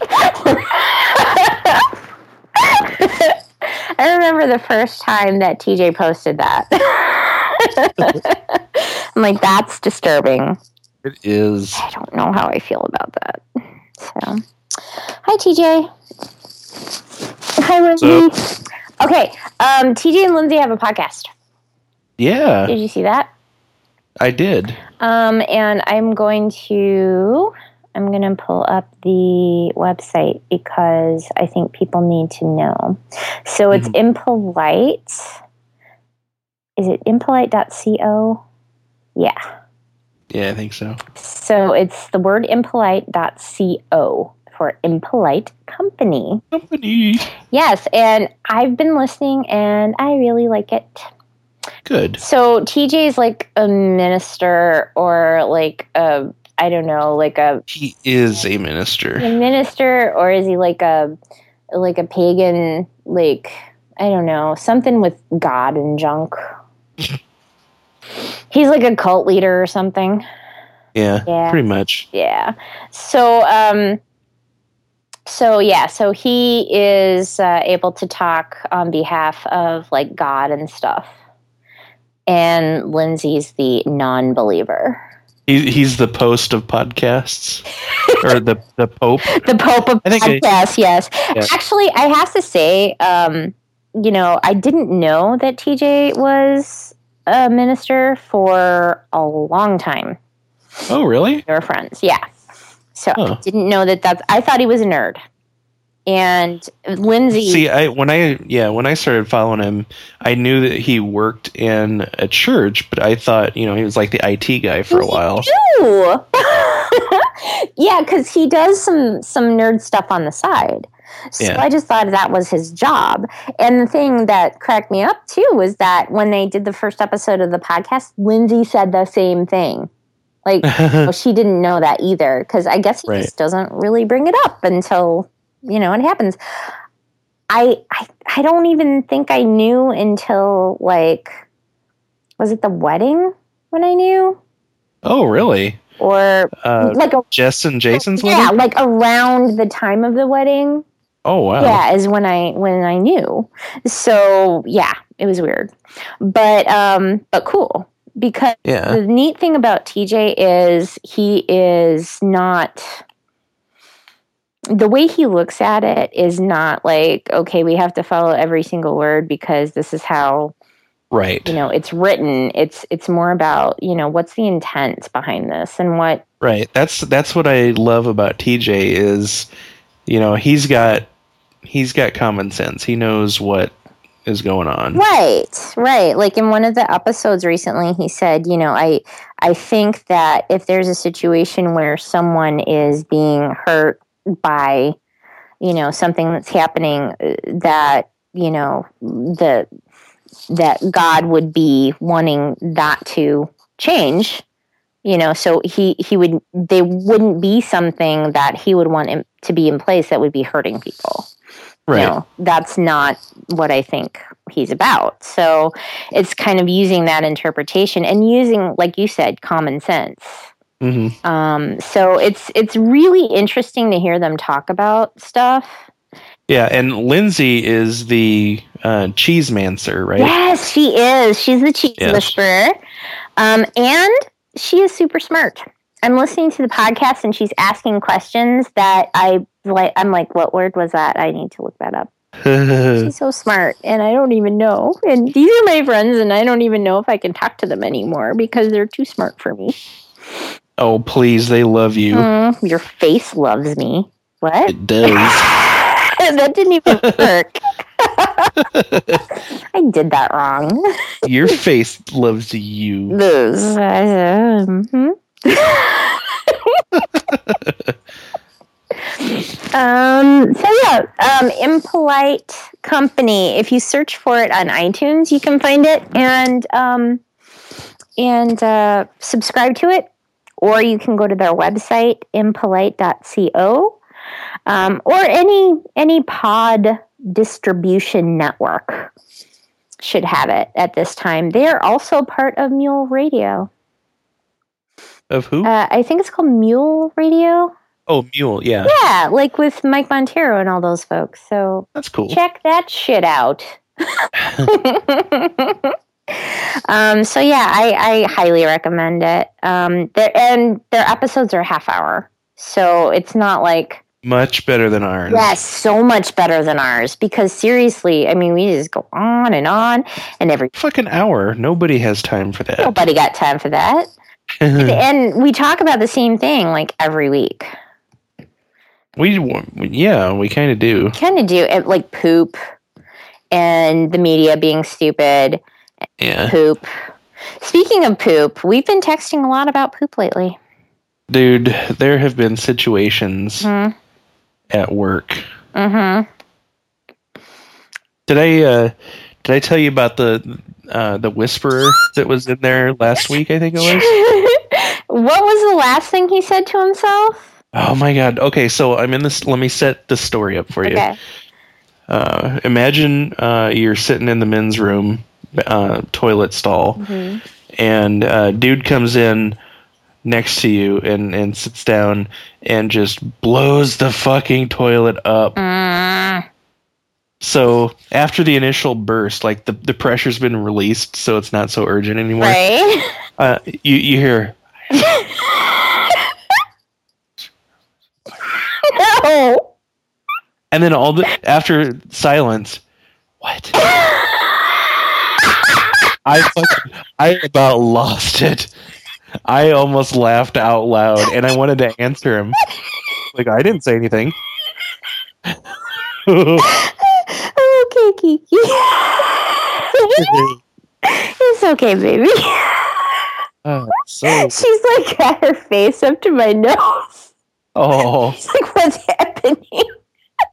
I remember the first time that TJ posted that. I'm like, that's disturbing. It is. I don't know how I feel about that. So, hi TJ. Hi Lindsay. Okay, um, TJ and Lindsay have a podcast. Yeah, Did you see that? I did. Um, and I'm going to I'm going to pull up the website because I think people need to know. So it's mm-hmm. impolite. Is it impolite.co? Yeah. Yeah, I think so. So it's the word impolite.co for impolite company. Company. Yes, and I've been listening and I really like it. Good. So TJ is like a minister or like a I don't know, like a, He is a minister. a minister or is he like a like a pagan like I don't know, something with God and junk. He's like a cult leader or something. Yeah, Yeah. pretty much. Yeah. So um so yeah, so he is uh, able to talk on behalf of like God and stuff, and Lindsay's the non-believer. He, he's the post of podcasts, or the the pope. The Pope of I- podcasts. yes, Yeah. actually, I have to say, um, you know, I didn't know that TJ was a minister for a long time. Oh, really? They were friends, yeah. So Huh. I didn't know that. That's. I thought he was a nerd, and Lindsay. See, I when I yeah when I started following him, I knew that he worked in a church, but I thought you know he was like the IT guy for a while. Yeah, because he does some some nerd stuff on the side. So Yeah. I just thought that was his job. And the thing that cracked me up too was that when they did the first episode of the podcast, Lindsay said the same thing. Like well, she didn't know that either because I guess he Right. just doesn't really bring it up until you know it happens. I, I I don't even think I knew until like was it the wedding when I knew oh, really? or Uh, like a Jess and Jason's yeah wedding? Yeah, like around the time of the wedding Oh, wow. yeah is when I when I knew so yeah it was weird but um but cool because Yeah. the neat thing about TJ is he is not the way he looks at it is not like okay we have to follow every single word because this is how Right. you know it's written it's it's more about you know what's the intent behind this and what Right. That's that's what I love about TJ is, you know, he's got he's got common sense. He knows what is going on. Right, right. Like in one of the episodes recently, he said, you know, I I think that if there's a situation where someone is being hurt by, you know, something that's happening, uh, that you know the that God would be wanting that to change. You know, so he he would they wouldn't be something that he would want in, to be in place that would be hurting people Right. no, that's not what I think he's about. So it's kind of using that interpretation and using, like you said, common sense. Hmm Um, so it's it's really interesting to hear them talk about stuff. Yeah, and Lindsay is the uh, cheese mancer, right? Yes, she is. She's the cheese Yes. whisperer, um, and she is super smart. I'm listening to the podcast and she's asking questions that I like. I'm like, what word was that? I need to look that up. She's so smart, and I don't even know. And these are my friends, and I don't even know if I can talk to them anymore because they're too smart for me. Oh, please, they love you. Mm, your face loves me. What? It does. that didn't even work. I did that wrong. Your face loves you. Those. mhm. um, so yeah, um, impolite company. If you search for it on iTunes, you can find it and um, and uh, subscribe to it, or you can go to their website impolite.co, um, or any any pod distribution network should have it at this time. They are also part of Mule Radio. Of who? Uh, I think it's called Mule Radio. oh, Mule. Yeah, Yeah, like with Mike Monteiro and all those folks. So that's cool. check that shit out. um, so yeah, I, I highly recommend it. Um, and their episodes are half hour, so it's not like Much better than ours. yes, so much better than ours. Because seriously, I mean, we just go on and on, and every Fucking hour. Nobody has time for that. nobody got time for that. and we talk about the same thing like every week. we, yeah, we kind of do. Kind of do it like poop and the media being stupid. Yeah, Poop. Speaking of poop, we've been texting a lot about poop lately. dude. There have been situations Hmm. at work. Mm-hmm. Did I uh, did I tell you about the uh, the whisperer that was in there last week? I think it was. what was the last thing he said to himself? Oh my god. Okay, so I'm in this. Let me set the story up for you. Okay. Uh, imagine uh, you're sitting in the men's room uh, toilet stall, Mhm. and uh, dude comes in next to you and and sits down and just blows the fucking toilet up. Mm. So after the initial burst, like the the pressure's been released, so it's not so urgent anymore. Right? Uh, you you hear no. And then all the after silence, what? I fucking, I about lost it. I almost laughed out loud, and I wanted to answer him. Like I didn't say anything. okay, Kiki. it's okay, baby. Uh, so She's like got her face up to my nose. oh, She's like, what's happening?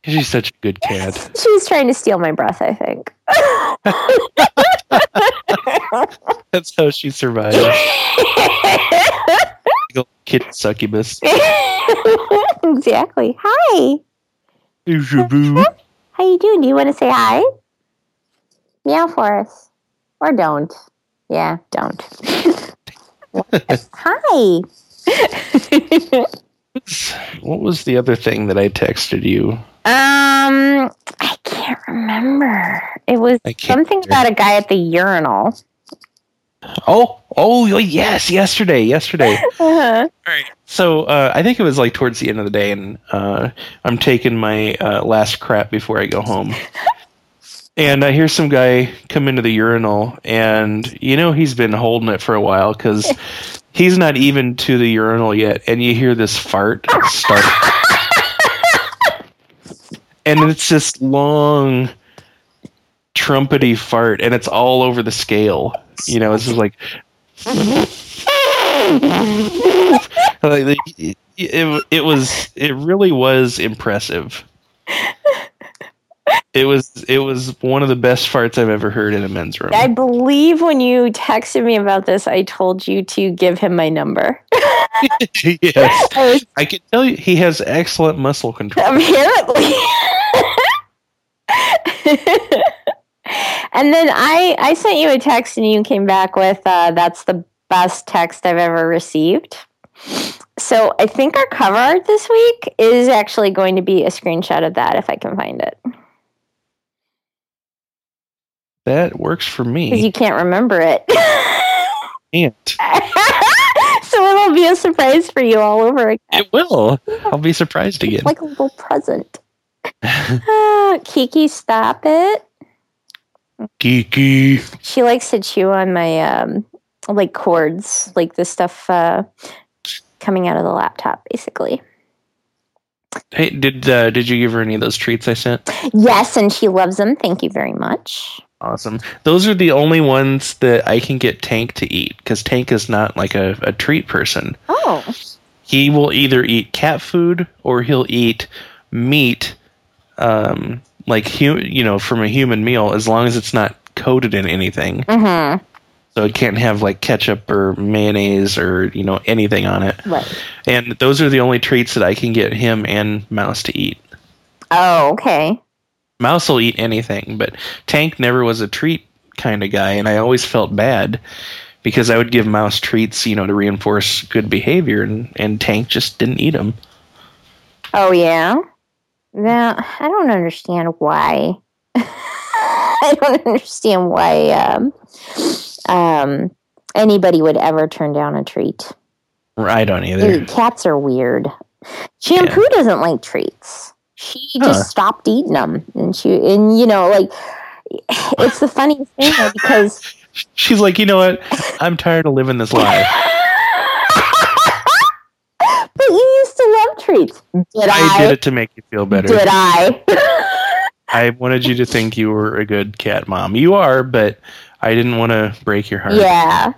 she's such a good cat. She's trying to steal my breath, I think. That's how she survives. Kid succubus. exactly. Hi. Boo. How you doing? Do you want to say hi? Meow for us. Or don't. Yeah, don't. hi. What was the other thing that I texted you? Um, I can't remember. It was something either. about a guy at the urinal. Oh, oh, yes, yesterday, yesterday. Uh-huh. So uh, I think it was like towards the end of the day, and uh, I'm taking my uh, last crap before I go home. And I hear some guy come into the urinal, and you know he's been holding it for a while because he's not even to the urinal yet, and you hear this fart start, and it's this long, trumpety fart, and it's all over the scale. You know, it's just like like it, it, it was it really was impressive it was it was one of the best farts i've ever heard in a men's room I believe when you texted me about this, I told you to give him my number. yes I i can tell you he has excellent muscle control apparently. and then I I sent you a text and you came back with uh, that's the best text I've ever received. So I think our cover art this week is actually going to be a screenshot of that if I can find it that works for me. because you can't remember it. can't so it'll be a surprise for you all over again, it will i'll be surprised again like a little present. Ah, Kiki, stop it. Geeky She likes to chew on my um like cords, like the stuff uh coming out of the laptop basically. hey did uh, did you give her any of those treats i sent Yes, and she loves them. Thank you very much. awesome those are the only ones that i can get tank to eat because tank is not like a, a treat person Oh. he will either eat cat food or he'll eat meat um like hu- you know from a human meal as long as it's not coated in anything Mhm. so it can't have like ketchup or mayonnaise or you know anything on it Right. and those are the only treats that i can get him and mouse to eat Oh, okay. mouse will eat anything but tank never was a treat kind of guy and i always felt bad because i would give mouse treats you know to reinforce good behavior and, and tank just didn't eat them Oh yeah. Now I don't understand why. I don't understand why um um anybody would ever turn down a treat. i don't either Dude, cats are weird. Shampoo doesn't like treats. She Huh. just stopped eating them, and she and you know like it's the funniest thing though, because She's like, you know what? I'm tired of living this life. but you used to love treats. Did I? I did it to make you feel better. Did I? I wanted you to think you were a good cat mom. You are, but I didn't want to break your heart. yeah,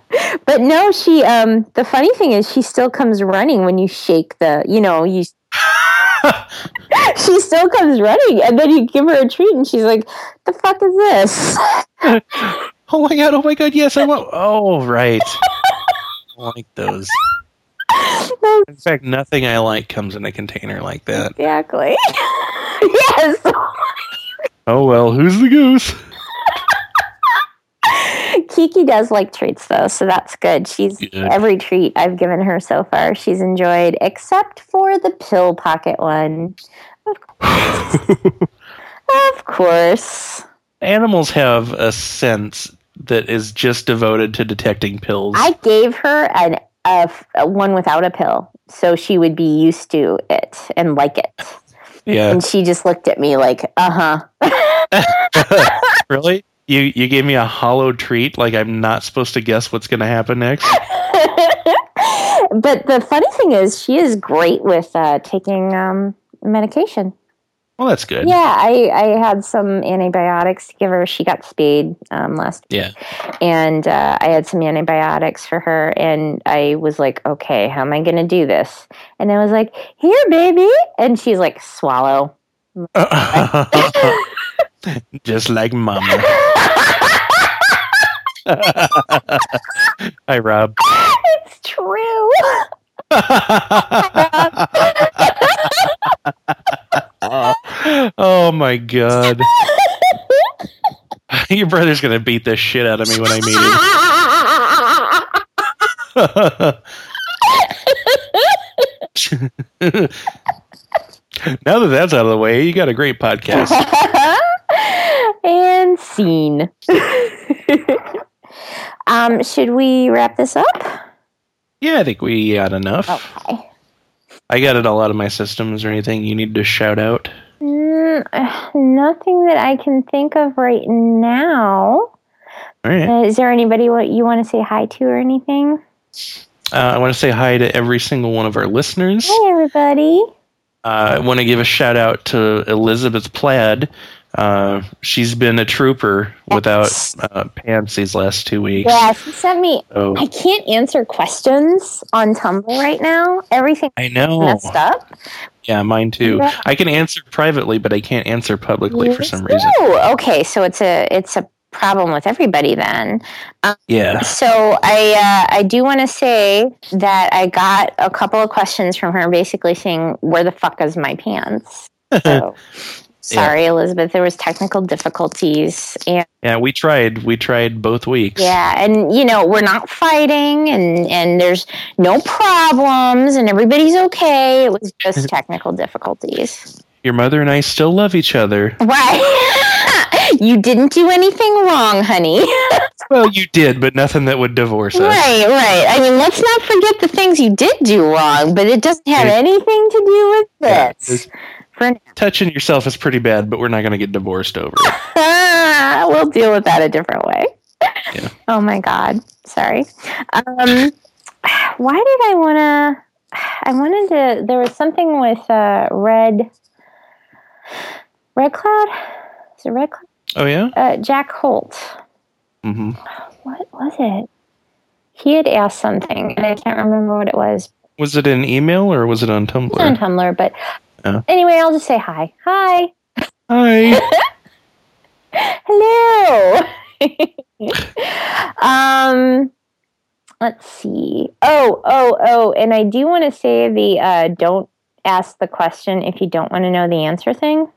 but no. She um. The funny thing is, she still comes running when you shake the. You know you. she still comes running, and then you give her a treat, and she's like, "The fuck is this?" Oh my god! Oh my god! Yes, I want. Oh right. I like those. In fact, nothing I like comes in a container like that. Exactly. yes. Oh well, who's the goose? Kiki does like treats though, so that's good. She's Good. every treat I've given her so far, she's enjoyed, except for the pill pocket one. Of course. Animals have a sense that is just devoted to detecting pills. I gave her an a, f- a one without a pill, so she would be used to it and like it. yeah. And she just looked at me like, uh huh. really? You you gave me a hollow treat like I'm not supposed to guess what's going to happen next? but the funny thing is, she is great with uh, taking um, medication. Well, that's good. Yeah, I, I had some antibiotics to give her. She got spayed um, last Yeah. and uh, I had some antibiotics for her, and I was like, okay, how am I going to do this? And I was like, here, baby, and she's like, swallow. just like mama. Hi, Rob. It's true. oh my god. Your brother's gonna beat the shit out of me when I meet him. now that that's out of the way, you got a great podcast. and scene. um, should we wrap this up? Yeah, I think we got enough. Okay. I got it all out of my systems or anything you need to shout out. Mm, nothing that I can think of right now. All right. Uh, is there anybody what you want to say hi to or anything? Uh, I want to say hi to every single one of our listeners. Hi, everybody. Uh, I want to give a shout out to Elizabeth Plaid. Uh, she's been a trooper without uh, pants these last two weeks. Yeah, she sent me. So I can't answer questions on Tumblr right now. Everything's I know. messed up. Yeah, mine too. I can answer privately, but I can't answer publicly for some Me reason. Oh, Okay, so it's a it's a problem with everybody then. Yeah. So I uh, I do want to say that I got a couple of questions from her, basically saying, "Where the fuck is my pants?" So, sorry, Elizabeth. There was technical difficulties, and Yeah, we tried. We tried both weeks. yeah, and you know we're not fighting, and and there's no problems, and everybody's okay. It was just technical difficulties. Your mother and I still love each other. Right. you didn't do anything wrong, honey. Well, you did, but nothing that would divorce us. Right, right. I mean, let's not forget the things you did do wrong, but it doesn't have Yeah. anything to do with this. Now, Touching yourself is pretty bad, but we're not going to get divorced over it. we'll deal with that a different way. Yeah. Oh my God. Sorry. Um, why did I want to? I wanted to. There was something with uh, red. Red Cloud. Is it Red Cloud? Oh yeah. Uh, Jack Holt. Mm-hmm. What was it? He had asked something, and I can't remember what it was. Was it an email or was it on It's on Tumblr? Tumblr, but Oh. anyway, I'll just say hi. Hi. Hi. Hello. um, let's see. Oh, oh, oh, and I do want to say the uh, don't ask the question if you don't want to know the answer thing.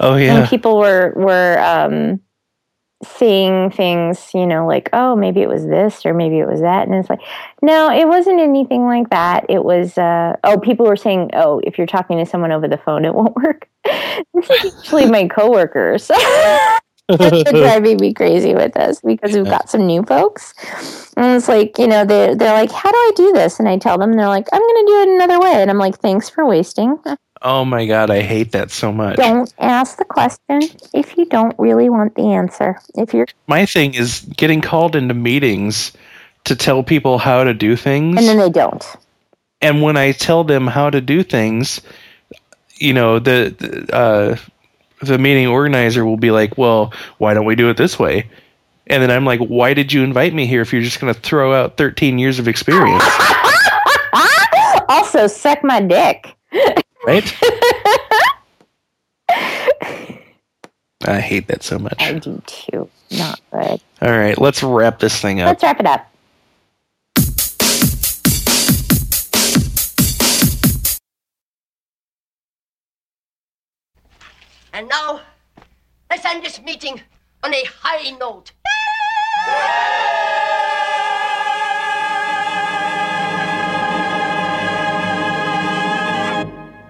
Oh And yeah. people were were um, saying things, you know, like, oh, maybe it was this or maybe it was that, and it's like, no, it wasn't anything like that. It was, uh, oh, people were saying, oh, if you're talking to someone over the phone, it won't work. actually my coworkers. They're driving me crazy with this because we've got some new folks. And it's like, you know, they're, they're like, how do I do this? And I tell them, they're like, I'm going to do it another way. And I'm like, thanks for wasting. Oh my god, I hate that so much. Don't ask the question if you don't really want the answer. If you're, My thing is getting called into meetings to tell people how to do things. and then they don't. and when I tell them how to do things, you know, the, the uh, the meeting organizer will be like, "Well, why don't we do it this way?" And then I'm like, "Why did you invite me here if you're just going to throw out 13 years of experience?" also, suck my dick. right? I hate that so much. I do too. Not good. All right, let's wrap this thing up. Let's wrap it up. And now, let's end this meeting on a high note.